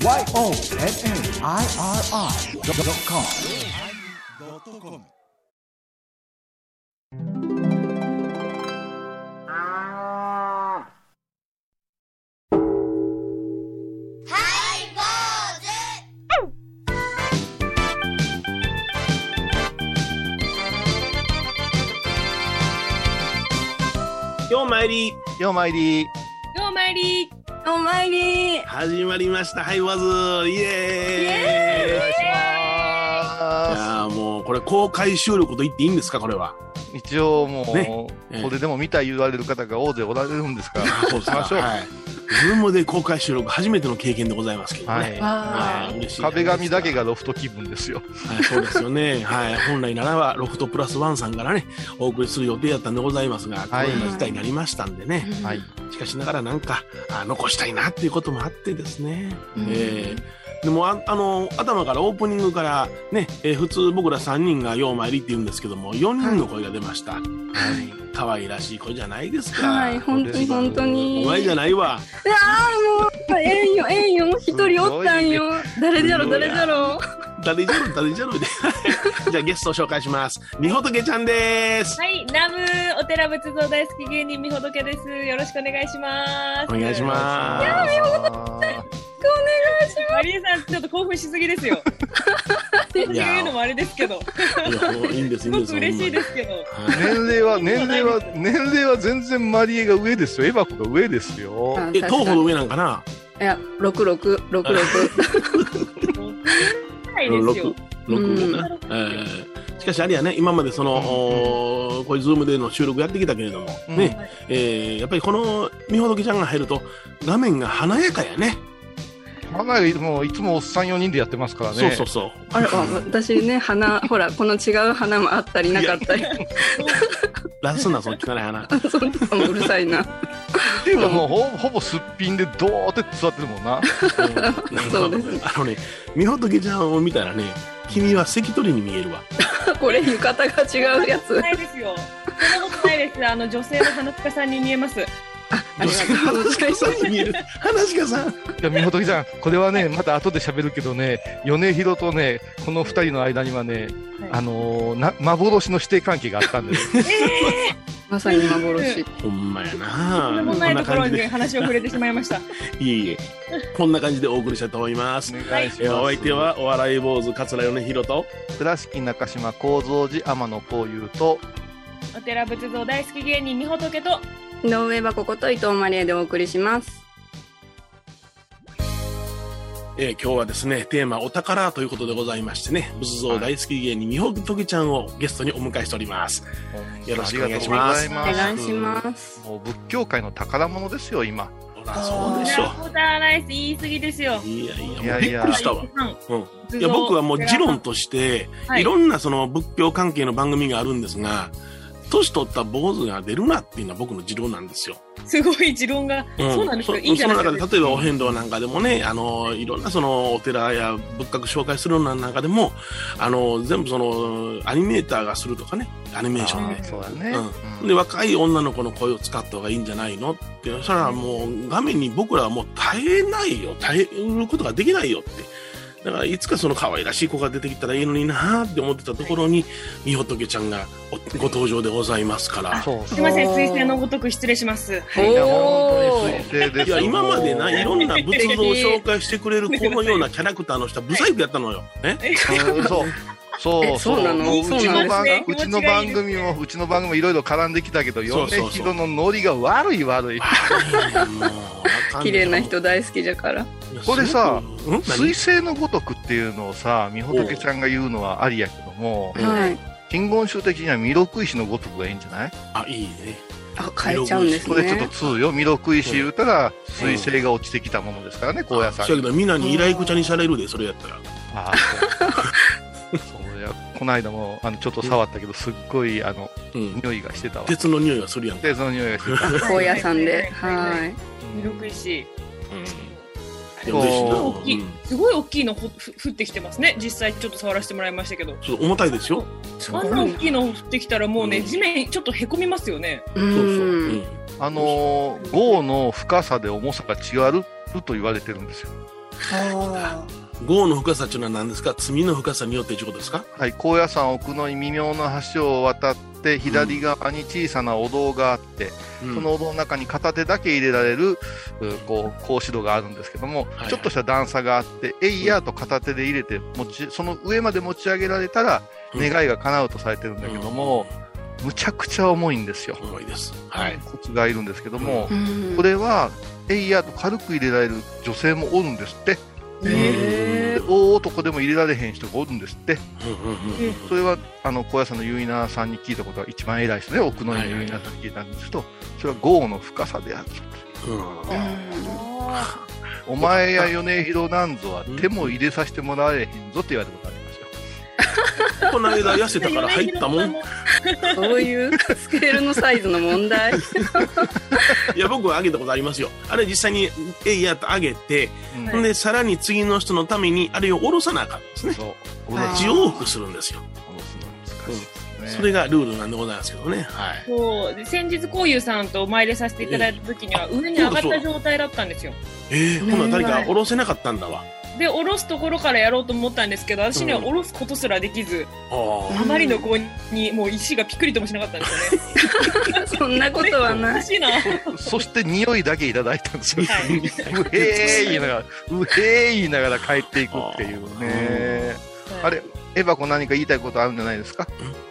YONNIRI.com 今日参り、ようまいり。ようまいりお参り始まりました。ハイワーズイエーイお願いしいまやーもう、これ公開収録と言っていいんですか、これは。す。一応もう、ねええこれでも見た言われる方が大勢おられるんですから、そうしましょう。はい。ズームで公開収録、初めての経験でございますけどね。はい。はい嬉しい。壁紙だけがロフト気分ですよ。はい、そうですよね。はい。本来ならば、ロフトプラスワンさんからね、お送りする予定だったんでございますが、コロはいナ事態になりましたんでね。はい。しかしながらなんか、あ残したいなっていうこともあってですね。うんえーでもあ、あの、頭からオープニングからね、えー普通僕ら3人がよう参りって言うんですけども、4人の声が出ました。可愛らしい声じゃないですか。はい、本当に本当に。お前じゃないわ。いやーもう、ええんよ、ええんよ、一人おったんよ。誰じゃろ、誰じゃろ。誰じゃろ、誰じゃろで。じゃあゲストを紹介します。みほとけちゃんです。はい、ナムお寺仏像大好き芸人みほどけです。よろしくお願いします。お願いします。いやマリエさん、ちょっと興奮しすぎですよ。私が言うのもあれですけど、いやもういいんです、いいんです。すごく嬉しいですけど。はい年齢は、年齢は、年齢は全然マリエが上ですよ。エバコが上ですよ。え、東方の上なんかな？いや、六六六六。ないですよ。6な、えーしかしあれやね、今までその、おーこういうズームでの収録やってきたけれども、うんね、えーやっぱりこのみほどきちゃんが入ると、画面が華やかやね。花がもういつも3、4人でやってますからね。そうそうそう。あれ、あ私ね、花、ほら、この違う花もあったりなかったり。ラスな、そっちからやな。そんなもうるさいな。っていうかもうほほぼすっぴんでドーって座ってるもんな。そうですあのね、みほどきちゃんを見たらね、君は関取に見えるわ。これ、浴衣が違うやつ。ないですよ。そんなことないです。あの、女性の花塚さんに見えます。ありがとうございます。さんに見える。話家さん。いや、みほときさん、これはね、また後で喋るけどね、米広とね、この二人の間にはね、はいあのーな、幻の師弟関係があったんです。まさに幻。ほんまやとんでなもないこんなところに感じで、話を触れてしまいました。いえいえ、こんな感じでお送りしたいと思います。お願いしえーおます。相手はお笑い坊主桂米広と、倉敷中島幸三寺天野幸雄と、お寺仏像大好き芸人みほとけと、井上箱こと伊藤マリエでお送りします。えー今日はですね、テーマお宝ということでございましてね、仏像大好き芸人みほとけちゃんをゲストにお迎えしております。よろしくお願いしますお願いします。もう仏教界の宝物ですよ、今。そうでしょお寺ライス言い過ぎですよ。う。いやいや、もういやいやびっくりしたわ。うん。いや、僕はもう持論として、はいいろんなその仏教関係の番組があるんですが、年取った坊主が出るなっていうのは僕の持論なんですよ。すごい持論が、そうなんですよ。いいんじゃないですか。その中で、例えばお遍路なんかでもね、あの、いろんなそのお寺や仏閣紹介するような中でも、あの、全部その、アニメーターがするとかね、アニメーションで。そうだね。うんうんで、若い女の子の声を使った方がいいんじゃないのって、そしたらもう画面に僕らはもう耐えないよ。耐えることができないよって。だからいつかその可愛らしい子が出てきたらいいのになーって思ってたところに、みほとけちゃんがおご登場でございますから。そうすいません、水星のごとく失礼します。い。や、お本ー当に水星ですいや、今までな、いろんな仏像を紹介してくれるこのようなキャラクターの人はブサイクやったのよ。そう。そう。えそうなの？もうう。ちの番そうちの番組も、うちの番組もいろいろ絡んできたけど、そうそうそう。米広のノリが悪い悪い。綺麗な人大好きじゃから。これさ、水星のごとくっていうのをさ、みほとけちゃんが言うのはありやけども。金言集的には弥勒石のごとくがいいんじゃない？あ、いいね。あ、変えちゃうんですこれちょっとね。通よ。弥勒石言うたら、水星が落ちてきたものですからね、高野さんそうやけど、みんなに依頼くちゃにされるで、それやったら。ああ、そう。や、この間も、あの、ちょっと触ったけど、すっごい、あの、うん。匂いがしてたわ。鉄の匂いがするやんか。鉄の匂いがしてた。高野山で。はい。ミルク石。うん。でも嬉しいなこ大きいうん。すごい大きいのほふ降ってきてますね。実際ちょっと触らせてもらいましたけど。ちょっと重たいですよ。あんな大きいの降ってきたらもうね、うん地面ちょっとへこみますよね。うそうそう。うんん。あのー、豪の深さで重さが違うと言われてるんですよ。あ豪の深さっていうのは何ですか？罪の深さによってということですか？はい、高野山奥の微妙な橋を渡って、左側に小さなお堂があって、うんそのお堂の中に片手だけ入れられる、うこう、格子戸があるんですけども、はいちょっとした段差があって、えいやーと片手で入れて、持ち、その上まで持ち上げられたら、うん願いが叶うとされてるんだけども、むちゃくちゃ重いんですよ。うん重いです。はい。コツがいるんですけどもこれは、えいやーと軽く入れられる女性もおるんですって。へで大男でも入れられへん人がおるんですって。うんうんうんそれは、あの、高野山の結稲さんに聞いたことが一番偉いですね。奥の院の結稲さんに聞いたんですけど、それは豪の深さである。うんあお前や米広なんぞはうん手も入れさせてもらえへんぞって言われたことありますよ。この間痩せたから入ったもん。そういうスケールのサイズの問題。いや、僕はあげたことありますよ。あれ実際に、えいやとあげて、うんで、さらに次の人のために、あれを下ろさなあかんですね。そう。あー一往復するんですよ。下ろすの難しいですね。それがルールなんでございますけどね。はい。そうで先日こういうさんとお参りさせていただいた時には上に上がった状態だったんですよえー、ほな誰か下ろせなかったんだわ。で下ろすところからやろうと思ったんですけど私には下ろすことすらできず、ああまりの子にもう石がピクリともしなかったんですよね そんなことはない。おかしいなそして匂いだけいただいたんですよ。はいうへー言いながら、うへー言いながら帰っていくっていうね。あれ、エバコ何か言いたいことあるんじゃないですか？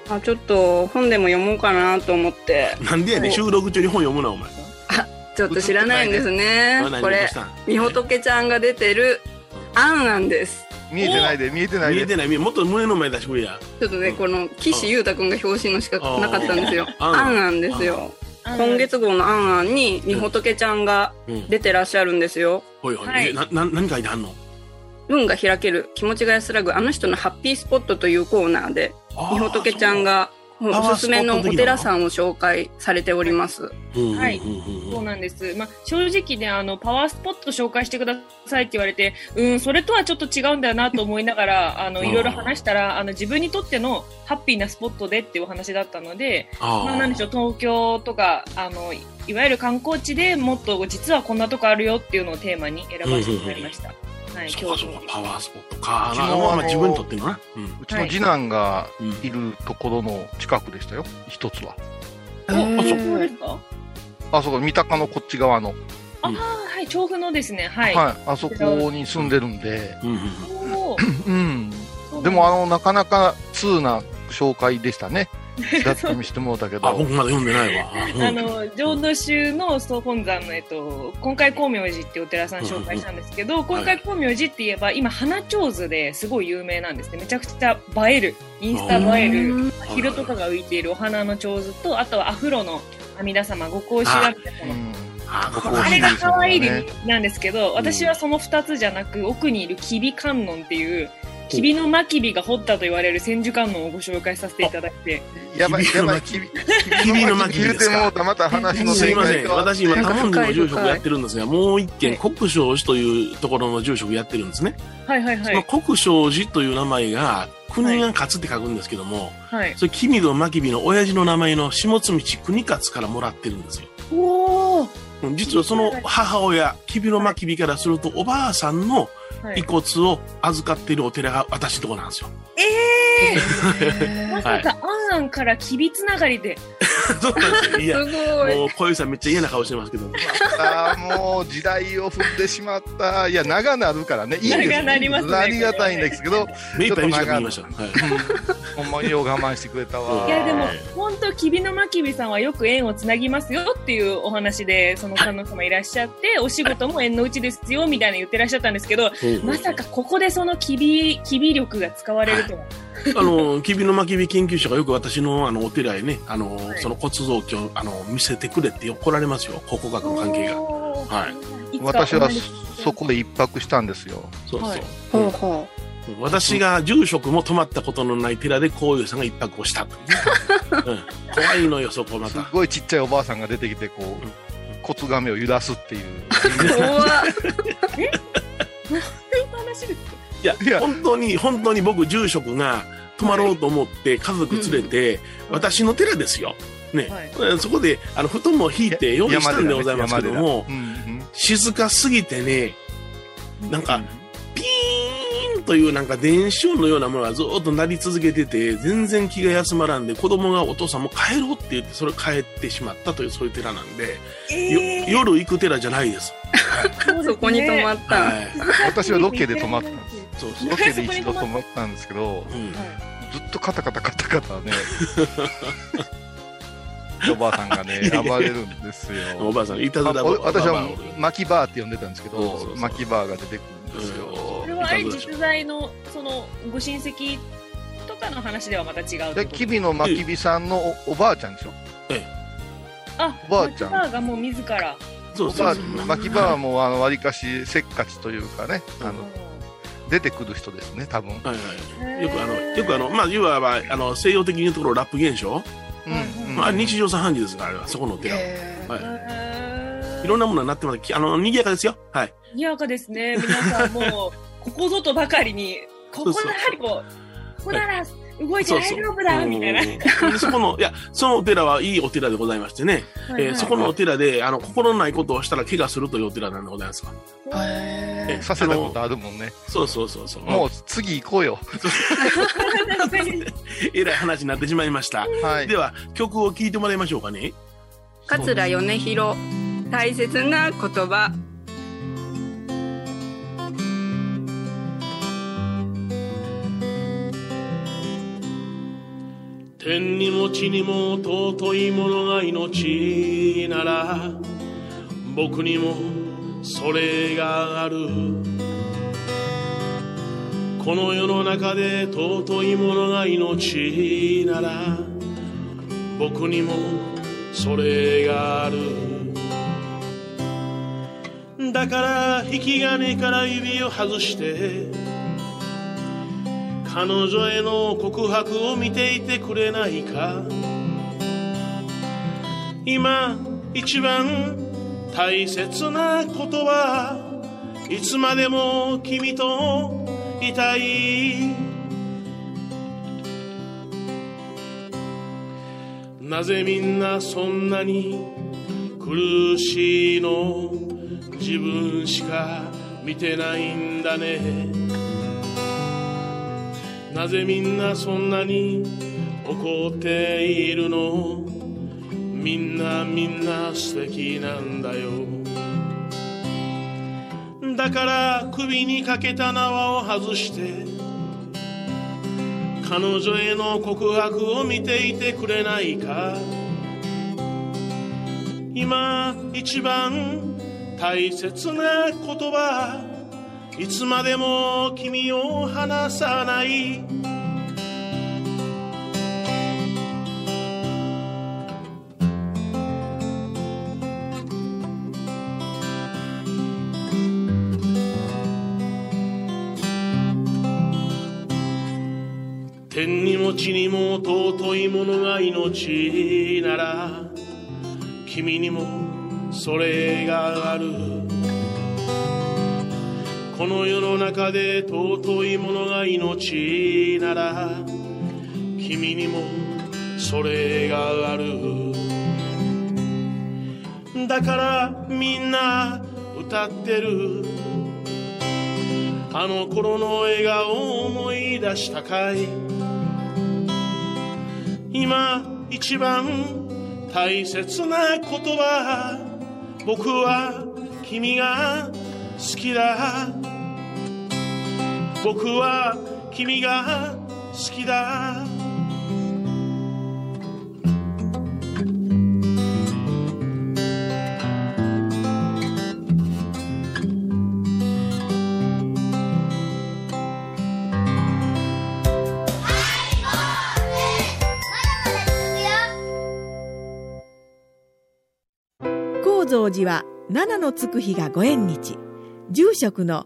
あ、ちょっと本でも読もうかなと思って、あ。なんでやねん、収録中に本読むな、お前。ちょっと知らないんですねあ。何これみほとけちゃんが出てる、あんあんです。見えてないで、見えてないで。見えてない、見えもっと胸の前出してくれや。ちょっとね、この、岸優太くんが表紙のしかなかったんですよ。あーあんあんですよ。今月号のあんあんに、みほとけちゃんがうん。出てらっしゃるんですよ。ほいほい。はいえな、な、何書いてあんの？運が開ける、気持ちが安らぐ、あの人のハッピースポットというコーナーで、みほとけちゃんが、うおすすめのお寺さんを紹介されております。はい。そうなんです。まあ、正直ね、あの、パワースポット紹介してくださいって言われて、うん、それとはちょっと違うんだよなと思いながら、あの、いろいろ話したら、あの、自分にとってのハッピーなスポットでっていうお話だったので、あまあ、なんでしょう、東京とか、あの、いいわゆる観光地でもっと実はこんなとこあるよっていうのをテーマに選ばせていた。だきました。はい、そうかそうか、パワースポットか。まあま自分にとってのな。うん。うちの次男がうんいるところの近くでしたよ。一つは。あそうそうですか？あそこ、三鷹のこっち側の。ああ、はい、調布のですね、はい。はい。あそこに住んでるんで。うんでも、あの、なかなか通な紹介でしたね。だって見せてもらったけあ、僕ど。まだ読んでないわ。うん。あの浄土宗の総本山の、えっと、今回光明寺っていうお寺さん紹介したんですけど、今回光明寺って言えば今花ちょうずですごい有名なんですね。めちゃくちゃ映える。インスタ映えるうん。昼とかが浮いているお花のちょうずとあとはアフロの阿弥陀様ご格子がみたいなうん。あれが可愛いなんですけど、私はその2つじゃなく奥にいる吉備観音っていう吉備の真備が掘ったと言われる千手観音をご紹介させていただいて。やばい、やばい、ききび、きび。の巻き言うてですか？もうたまた話のすいません。私今、なんか多文字の住職やってるんですが、もう一軒、はい。国商寺というところの住職やってるんですね。はいはいはそのい国商寺という名前が、国が勝って書くんですけども、はい。それ、君戸真備の親父の名前の下津道国勝からもらってるんですよ。おお実はその母親、君戸真備からすると、おばあさんのはい遺骨を預かっているお寺が私のとこなんですよ。えまさか、あんあんからきびつながりで。そうなんですよ。いや、すごい。もう、小遊さんめっちゃ嫌な顔してますけど。あーもう時代を踏んでしまった。いや、長なるからね。いいんです長なりますねありがたいんですけど、目いっぱい短く言いました。はい。ほんまによう我慢してくれたわ。いや、でもはい、本当きびのまきびさんはよく縁をつなぎますよっていうお話で、その観音様いらっしゃって、お仕事も縁のうちですよ、みたいな言ってらっしゃったんですけど、まさかここでそのきび、きび力が使われるとは。あの、きびの巻き火研究者がよく私のあのお寺へね、あの、はいその骨蔵記をあの見せてくれって怒られますよ、考古学の関係が。はい私はそこで一泊したんですよ。そうそう。はいほうほ私が住職も泊まったことのない寺でこういうさんが一泊をしたという、うん怖いのよ、そこますた。ごいちっちゃいおばあさんが出てきて、こう、骨亀を揺らすっていう。う。怖っそういう話ですか？いやいや。本当に、本当に僕、住職が泊まろうと思って家族連れて、私の寺ですよ。ね、はい。そこであの布団も引いて用意したんでございますけども、うんうん。静かすぎてね、なんか、ピーンというなんか電子音のようなものがずっと鳴り続けてて、全然気が休まらんで、子供がお父さんも帰ろうって言って、それ帰ってしまったというそういう寺なんで、よえー。夜行く寺じゃないです。そこに泊まはった。い。私はロケで泊まった。んですそう。そう。ロケで一度泊まったんですけど、うん。ずっとカタカタカタカタね、おばあさんがね、暴れるんですよ。おばあさん、いたずら私は巻きバーって呼んでたんですけど巻きバーが出てくるんですよ。こ。れはあれ実在のそのご親戚とかの話ではまた違うってで、こと？キビの巻き火さんのおおばあちゃんでしょ？あおばあちゃん。がもう自らそうそうそう。巻きバーはもう、あの、わりかしせっかちというかね、あうんの、出てくる人ですね、多分。はいはい。よくあの、よくあの、まあ、いわば、あの、西洋的に言うところラップ現象、うん。まあ、日常茶飯事ですから、あれは、そこのお寺は。へーはい。いろんなものになってます。きあの、賑やかですよ。はい。にやかですね皆さんもうここぞとばかりにここならこうここなら動いて大丈夫だみたいなそこの、いや、そのお寺はいいお寺でございましてね、えーそこのお寺で、あの、心のないことをしたら怪我するというお寺なんでございますわ。へえさせたことあるもんね。そうそうそうそう。もう次行こうよ。えらい話になってしまいました。はい。では、曲を聴いてもらいましょうかね。桂米広、大切な言葉。天にも地にも尊いものが命なら僕にもそれがある。この世の中で尊いものが命なら僕にもそれがある。だから引き金から指を外して彼女への告白を見ていてくれないか。今一番大切なことはいつまでも君といたい。なぜみんなそんなに苦しいの？自分しか見てないんだね。なぜみんなそんなに怒っているの？みんなみんな素敵なんだよ。だから首にかけた縄を外して彼女への告白を見ていてくれないか。今一番大切な言葉いつまでも君を離さない。天にも地にも尊いものが命なら君にもそれがある。この世の中で尊いものが命なら君にもそれがある。だからみんな歌ってる。あの頃の笑顔を思い出したかい。今一番大切な言葉僕は君が好きだ。僕は君が好きだ。高蔵寺は七のつく日がご縁日。住職の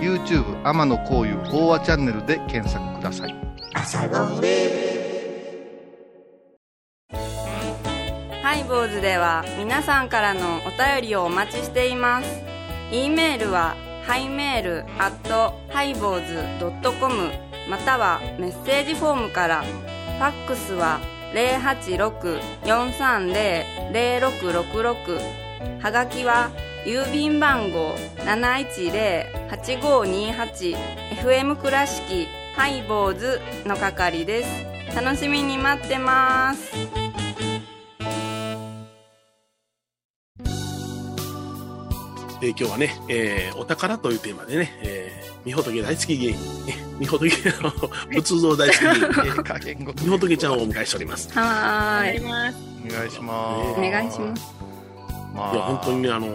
YouTube 天野幸雄法話チャンネルで検索ください。ハイボーズでは皆さんからのお便りをお待ちしています。e メールはハイメールアットハイボーズドットコムまたはメッセージフォームから。ファックスは086-430-0666はがきは郵便番号 710-8528FM 倉敷ハイボーズの係です。楽しみに待ってます。えー今日はね、えーお宝というテーマでね、えー、みほとけ大好き芸人、ね、みほとけの仏像大好き芸人、みほとけちゃんをお迎えしております。はーい。お願いします。お願いします。まいや、本当にね、あの、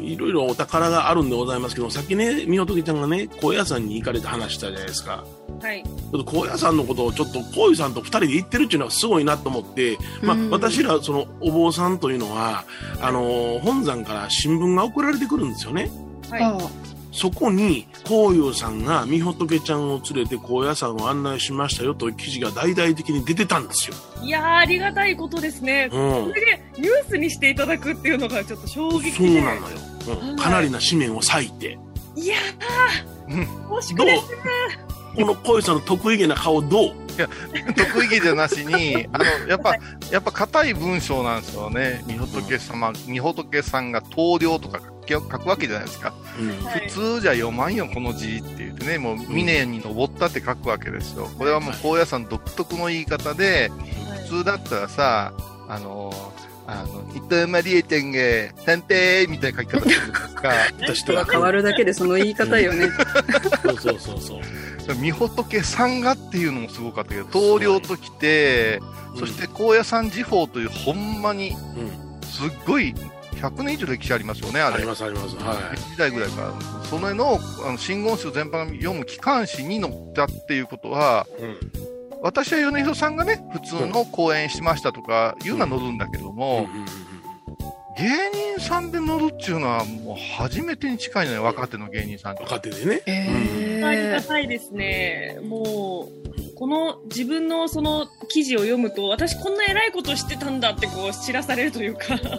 いろいろお宝があるんでございますけど、さっきね、みほとけちゃんがね、高野山に行かれて話したじゃないですか。はい。ちょっと高野山のことをちょっと、こういうさんと二人で行ってるっていうのはすごいなと思って、まあうん、私ら、その、お坊さんというのは、あの、本山から新聞が送られてくるんですよね。はい。そこに、こういうさんが、みほとけちゃんを連れて高野山を案内しましたよという記事が大々的に出てたんですよ。いやー、ありがたいことですね。うんそ。れでニュースにしていただくっていうのがちょっと衝撃で。そうなのよ。うんかなりな紙面を割いて。いやうんー、惜しどうくです。このこういうさんの得意げな顔どう？得意げじゃなしに、あの、やっぱ、やっぱ硬い文章なんですよね。みほとけ様、みほとけさんが棟梁とか書くわけじゃないですか。うんはい普通じゃ読まんよ、この字って言ってね、もう、峰に登ったって書くわけですよ。これはもう、高野山独特の言い方で、普通だったらさ、あの、あの、伊藤マリエちゃんが、探偵みたいな書き方するじゃないですか。私とは変わるだけでその言い方よね。そうそうそうそう。みほとけさんがっていうのもすごかったけど、棟梁と来て、そして高野山時報というほんまにうん、すっごい100年以上歴史ありますよね、あれ。ありますあります。は時代ぐらいから。それの、あの、真言宗全般読む機関誌に載ったっていうことは、い。うん。私は米広さんがね、普通の講演しましたとかいうのは載るんだけどうんも、うんうん芸人さんで載るっていうのはもう初めてに近いのよ、若手の芸人さんって。若手でね。ありがたいですね。もう、この自分のその記事を読むと、私こんな偉いことしてたんだってこう知らされるというか、こんな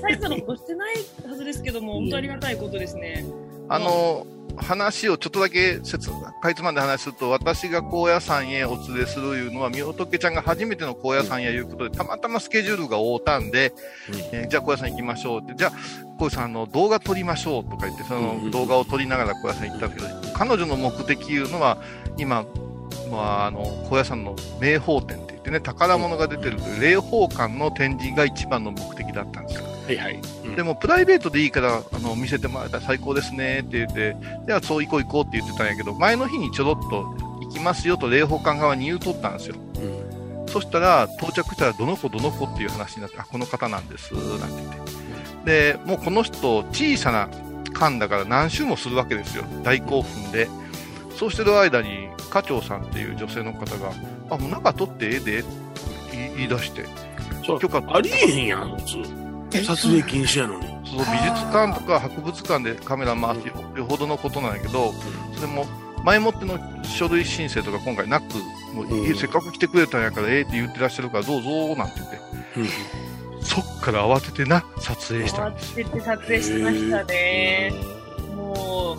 大したのことしてないはずですけども、本当ありがたいことですね。あの、話をちょっとだけ説、かいつまんで話すると、私が高野山へお連れするいうのは、みほとけちゃんが初めての高野山へいうことで、たまたまスケジュールが合うたんで、えーじゃあ高野山行きましょうって、じゃあ高野山あの動画撮りましょうとか言って、そうん。うん。の動画を撮りながら高野山行ったんですけど、彼女の目的いうのは、今、まあ、あの、高野山の名宝展って言ってね、宝物が出てる霊宝館の展示が一番の目的だったんですよ。はいはい。うんでも、プライベートでいいから、あの、見せてもらえたら最高ですねって言って、じゃあそう行こう行こうって言ってたんやけど、前の日にちょろっと行きますよと霊宝館側に言うとったんですよ。うんそしたら、到着したら、どの子どの子っていう話になって、あ、この方なんです、なんて言って。で、もうこの人、小さな館だから何周もするわけですよ。大興奮で。そうしてる間に、課長さんっていう女性の方が、あ、もう中取ってええで、って言い出して、許可ありえへんやん、普通。撮影禁止やのに。その美術館とか博物館でカメラ回すよよほどのことなんやけど、それも前もっての書類申請とか今回なく、もうせっかく来てくれたんやからええって言ってらっしゃるからどうぞなんて言って、うんそっから慌ててな、撮影したんです。慌てて撮影しましたね。もう、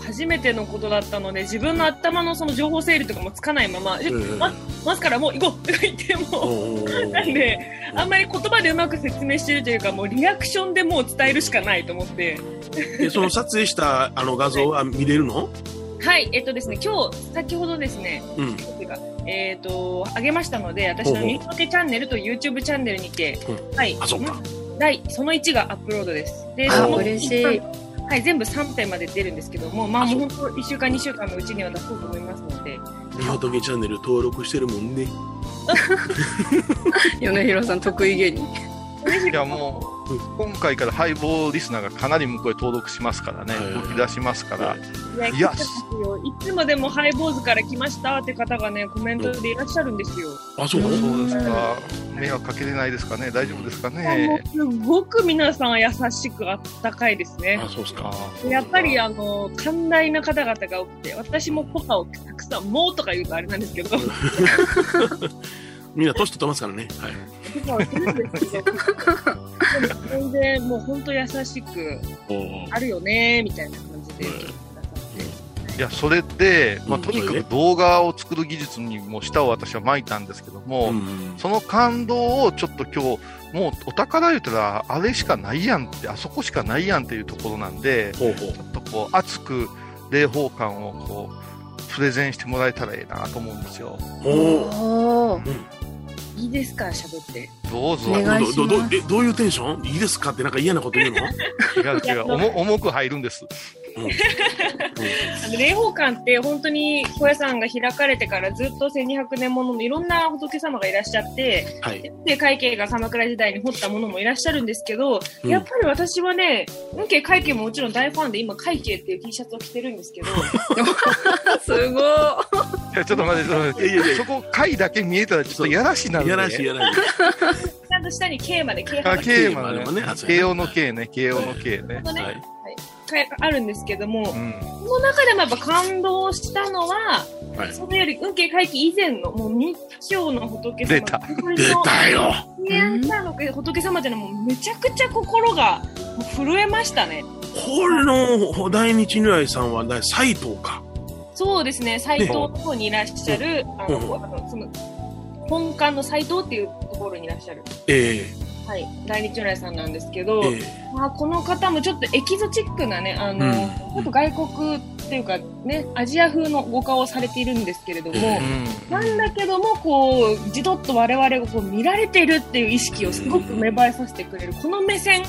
初めてのことだったので、自分の頭のその情報整理とかもつかないまま、えうんま、ますからもう行こうとか言っても、うんなんで、あんまり言葉でうまく説明してるというか、もうリアクションでもう伝えるしかないと思って。で、その撮影した あの画像は見れるの？はい、えっとですね、今日、先ほどですね、うん。えっ、と、上げましたので、私のみほけチャンネルと YouTube チャンネルにて、はい、あ、そうか。第、その1がアップロードです。で、あその嬉しいはい、全部3編まで出るんですけども、まあもう本当1週間、2週間のうちには出そうと思いますので、みほとけチャンネル登録してるもんね。米広さん得意芸人。いやもう、今回からハイボーリスナーがかなり向こうへ登録しますからね、動き出しますから、いや、いつもでもハイボーズから来ましたって方がね、コメントでいらっしゃるんですよ。あ、そうそううですか、迷惑かけれないですかね、大丈夫ですかもね。うすごく皆さん優しくあったかいですねあ、。そうですか。やっぱりあの、寛大な方々が多くて、私もポカをたくさん、もうとか言うとあれなんですけど、みんな年取ってますからね。はい。全然もう本当優しく、あるよねみたいな感じで。い。や、それで、まあ、うん。とにかく動画を作る技術にも舌を私は巻いたんですけども、うんその感動をちょっと今日、もうお宝言うたら、あれしかないやんって、あそこしかないやんっていうところなんで、ほうほう。ちょっとこう、熱く霊宝感をこう、プレゼンしてもらえたらいいなと思うんですよ。おー。おーいいですか、喋って。どうぞ。お願いしますどどどえどういうテンション？いいですか？ってなんか嫌なこと言うの？違う違う。重重く入るんです。あの霊宝館って本当に小屋さんが開かれてからずっと1200年もののいろんな仏様がいらっしゃって、はい。で会計が鎌倉時代に掘ったものもいらっしゃるんですけど、うんやっぱり私はね、運慶会計ももちろん大ファンで今会計っていう T シャツを着てるんですけど、すごい。ちょっと待って、ちょっと待って。そこ、回だけ見えたらちょっとやらしなんで。やらしいやらしい。ちゃんと下に K まで K K までまでね。慶応の K ね。慶応の K ね。ね、はいあるんですけども、うん。その中でもやっぱ感動したのは、はい。それより運慶会計以前のもう密教の仏様出た出たよ宮下の仏様っていうのはもうめちゃくちゃ心が震えましたね。これの大日如来さんはね斎藤か。そうですね、斎藤の方にいらっしゃる、あの、うんその、本館の斎藤っていうところにいらっしゃる、えはい、大日如来さんなんですけえど、えまあ、この方もちょっとエキゾチックなね、あの、うん。ちょっと外国っていうかね、アジア風のご顔をされているんですけれども、えなんだけども、こう、じとっと我々がこう見られてるっていう意識をすごく芽生えさせてくれる、この目線、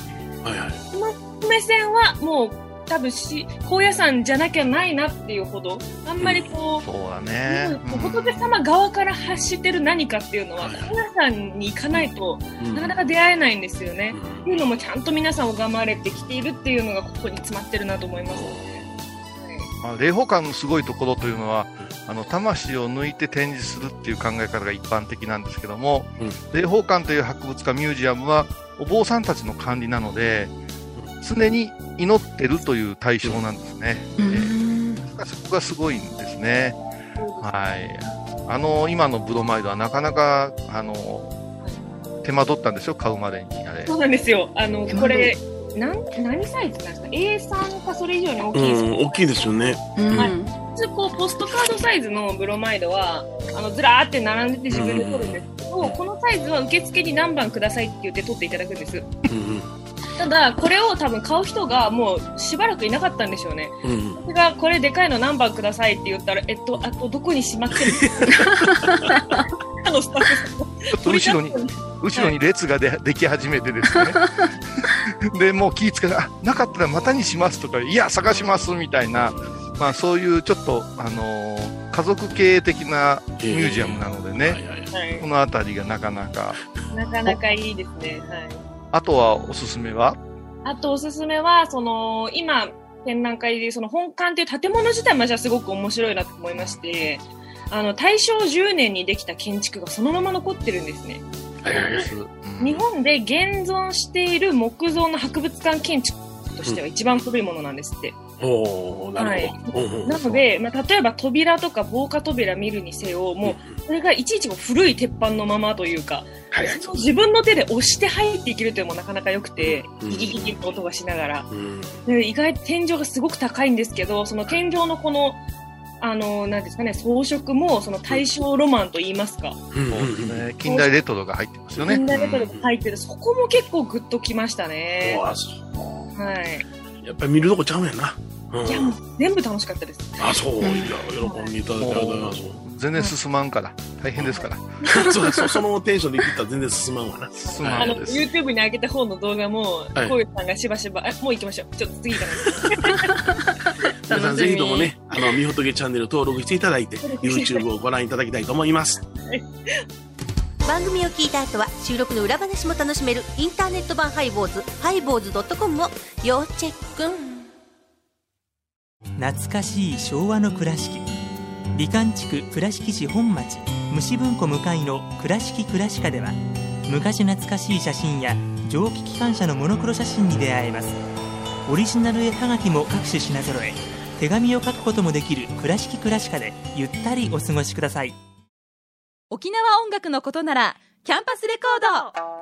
えはいはい。この目線はもう、多分し、高野山じゃなきゃないなっていうほど、あんまりこう、そうだね。うん仏様側から発してる何かっていうのは、はい高野山に行かないとうんなかなか出会えないんですよね。うんっていうのもちゃんと皆さん拝まれてきているっていうのがここに詰まってるなと思いますね。まあ、霊宝館のすごいところというのは、あの魂を抜いて展示するっていう考え方が一般的なんですけども、うん霊宝館という博物館ミュージアムはお坊さんたちの管理なので、常に祈ってるという対象なんですね。うえーんそこがすごいんですね。はい。あの、今のブロマイドはなかなか、あの、手間取ったんですよ、買うまでに。あれ。そうなんですよ。あの、これ、なん何サイズなんですか ?A3 かそれ以上に大きいですうん、大きいですよね。うんはい普通こうポストカードサイズのブロマイドはあのずらーって並んでて自分で取るんですけど、このサイズは受付に何番くださいって言って取っていただくんですうんただこれを多分買う人がもうしばらくいなかったんでしょうね。うん。うん。私がこれでかいの何番くださいって言ったらえっとあとどこにしまってる あのスタッフさん。ちょっと後ろに、後ろに列がででき始めてですね。で、もう気ぃつけなかったらまたにしますとか、いや、探しますみたいな、まあそういうちょっと、あのー家族経営的なミュージアムなのでね、はいはい。はい。このあたりがなかなか。なかなかいいですね。はいあとはおすすめは？あとおすすめは、その、今、展覧会で、その本館っていう建物自体も私はすごく面白いなと思いまして、あの、大正10年にできた建築がそのまま残ってるんですね。日本で現存している木造の博物館建築としては一番古いものなんですって。おー、なので、まあ、例えば扉とか防火扉見るにせよ、もう、それがいちいち古い鉄板のままというか、自分の手で押して入っていけるというのもなかなか良くて、うんギギギギと音がしながら。うんで意外と天井がすごく高いんですけど、その天井のこの、あの、なんですかね、装飾も、その大正ロマンと言いますか、うんそうですね。近代レトロが入ってますよね。近代レトロが入ってる、そこも結構グッときましたね。はい。やっぱり見るとこちゃうやんな。うんいや、もう全部楽しかったです。あ、そう。いや、喜んでいただいてありがとうございます。全然進まんから。大変ですから。そうだそそのテンションで言ってたら全然進まんわな。進あの、まんです。YouTube に上げた方の動画も、はいこういうさんがしばしば、あ、もう行きましょう。ちょっと次行かない皆さんぜひともね、あの、みほとけチャンネル登録していただいて、YouTube をご覧いただきたいと思います。番組を聞いた後は収録の裏話も楽しめるインターネット版ハイボーズハイボーズドットコムを要チェック懐かしい昭和の倉敷。美観地区倉敷市本町虫文庫向かいの「倉敷倉歯科」では昔懐かしい写真や蒸気機関車のモノクロ写真に出会えます。オリジナル絵はがきも各種品揃え手紙を書くこともできる「倉敷倉歯科」でゆったりお過ごしください。沖縄音楽のことならキャンパスレコード。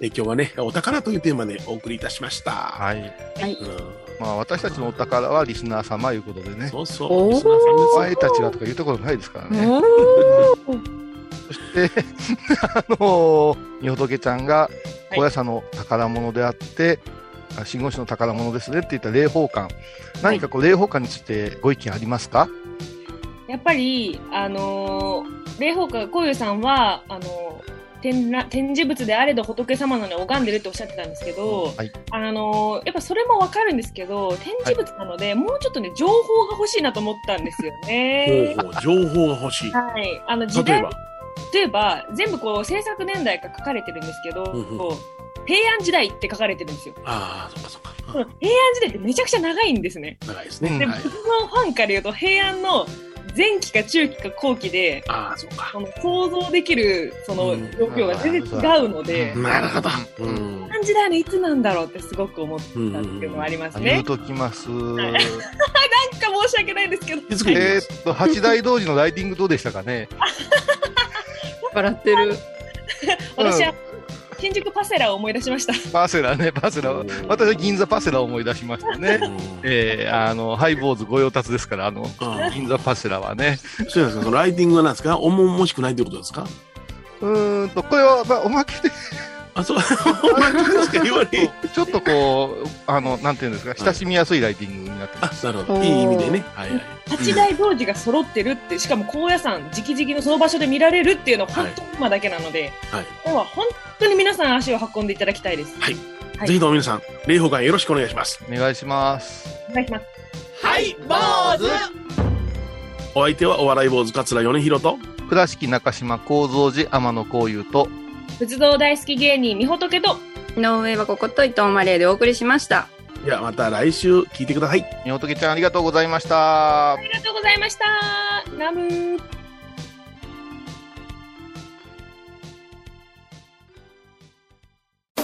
え今日はね、お宝というテーマでお送りいたしました。はい。はい。うん、まあ、私たちのお宝はリスナー様いうことでね。そうそう。リスナーさんですお前たちがとか言うところないですからね。おそして、あのー、みほとけちゃんが、高野山の宝物であって、あ信号師の宝物ですねって言った霊宝館。何かこう、霊宝館についてご意見ありますか？やっぱり、あのー、霊宝館、こういうさんは、あのー展覧展示物であれど仏様なのに拝んでるっておっしゃってたんですけど、はい。あのーやっぱそれもわかるんですけど、展示物なので、もうちょっとね、情報が欲しいなと思ったんですよね。情報が欲しい。はい。あの、時代例えば、例えば、全部こう、制作年代が書かれてるんですけど、うんうん平安時代って書かれてるんですよ。ああ、そっかそっか。平安時代ってめちゃくちゃ長いんですね。長いですね。うんで、はい僕のファンから言うと、平安の前期か中期か後期で、ああ、そっか。その想像できるそのうん状況が全然違うので、なるほど。うん。平安時代のいつなんだろうってすごく思ったっていうのはありますね言う。ときます。なんか申し訳ないんですけど。えーっと、八大同時のライディングどうでしたかね？笑ってる。私は新宿パセラを思い出しました。パセラね、パセラ。私は銀座パセラを思い出しましたね。うんえー、あの、ハイボーズご用達ですから、あの、あ銀座パセラはね。そうなんですか。そのライティングは何ですか？重々しくないということですか？うーんと、これは、まあ、おまけで、あ、そう、おまけですか言われ。ちょっとこう、あの、なんていうんですか、親しみやすいライティングになってまあ、す。なるほど。いい意味でね。はいはい。八大同時が揃ってるって、しかも高野山直々のその場所で見られるっていうのは本当に今だけなので、はい。今日は本当に皆さん足を運んでいただきたいです。はい。はいぜひとも皆さん、霊宝館よろしくお願いします。お願いします。お願いします。はい、坊主お相手はお笑い坊主桂米広と、倉敷中島幸三寺天野幸雄と、仏像大好き芸人、みほとけと、井上はここと伊藤マリエでお送りしました。ではまた来週聞いてください。みほとけちゃんありがとうございましたあ。りがとうございました。ナム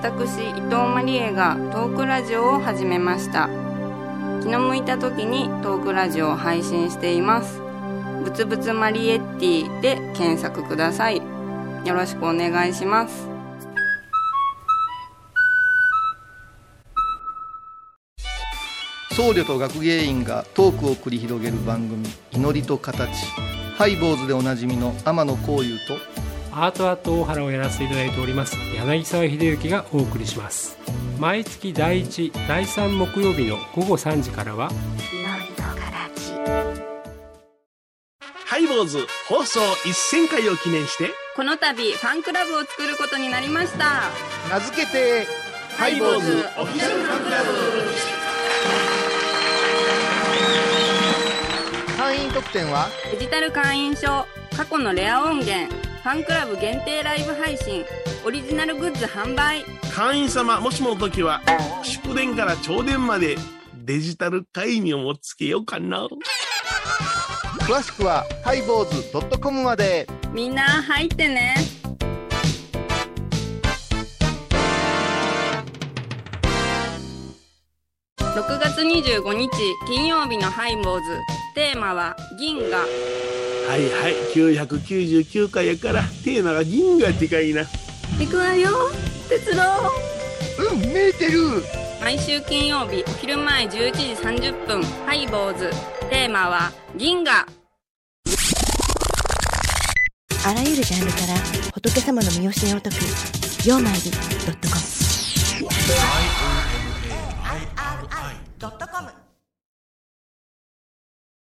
私伊藤マリエがトークラジオを始めました。気の向いた時にトークラジオを配信しています。ぶつぶつマリエッティで検索ください。よろしくお願いします。僧侶と学芸員がトークを繰り広げる番組「祈りと形」ハイボーズでおなじみの天野幸雄とアートアート大原をやらせていただいております柳沢秀幸がお送りします。毎月第1第3木曜日の午後3時からはハイボーズ放送1000回を記念して、この度ファンクラブを作ることになりました。名付けて、ハイボーズオフィシャルファンクラ会員特典はデジタル会員証過去のレア音源ファンクラブ限定ライブ配信オリジナルグッズ販売。会員様もしもの時は祝電から超電までデジタル会員をもつけようかな。詳しくはハイボーズ .com まで。みんな入ってね。6月25日金曜日のハイボーズ。テーマは銀河。はいはい999回やからテーマが銀河ってかいな。行くわよ鉄道うんメーテル毎週金曜日お昼前11時30分ハイボーズ。テーマは銀河。あらゆるジャンルから仏様の身教えを解く「曜マイルドットコム」ドットコム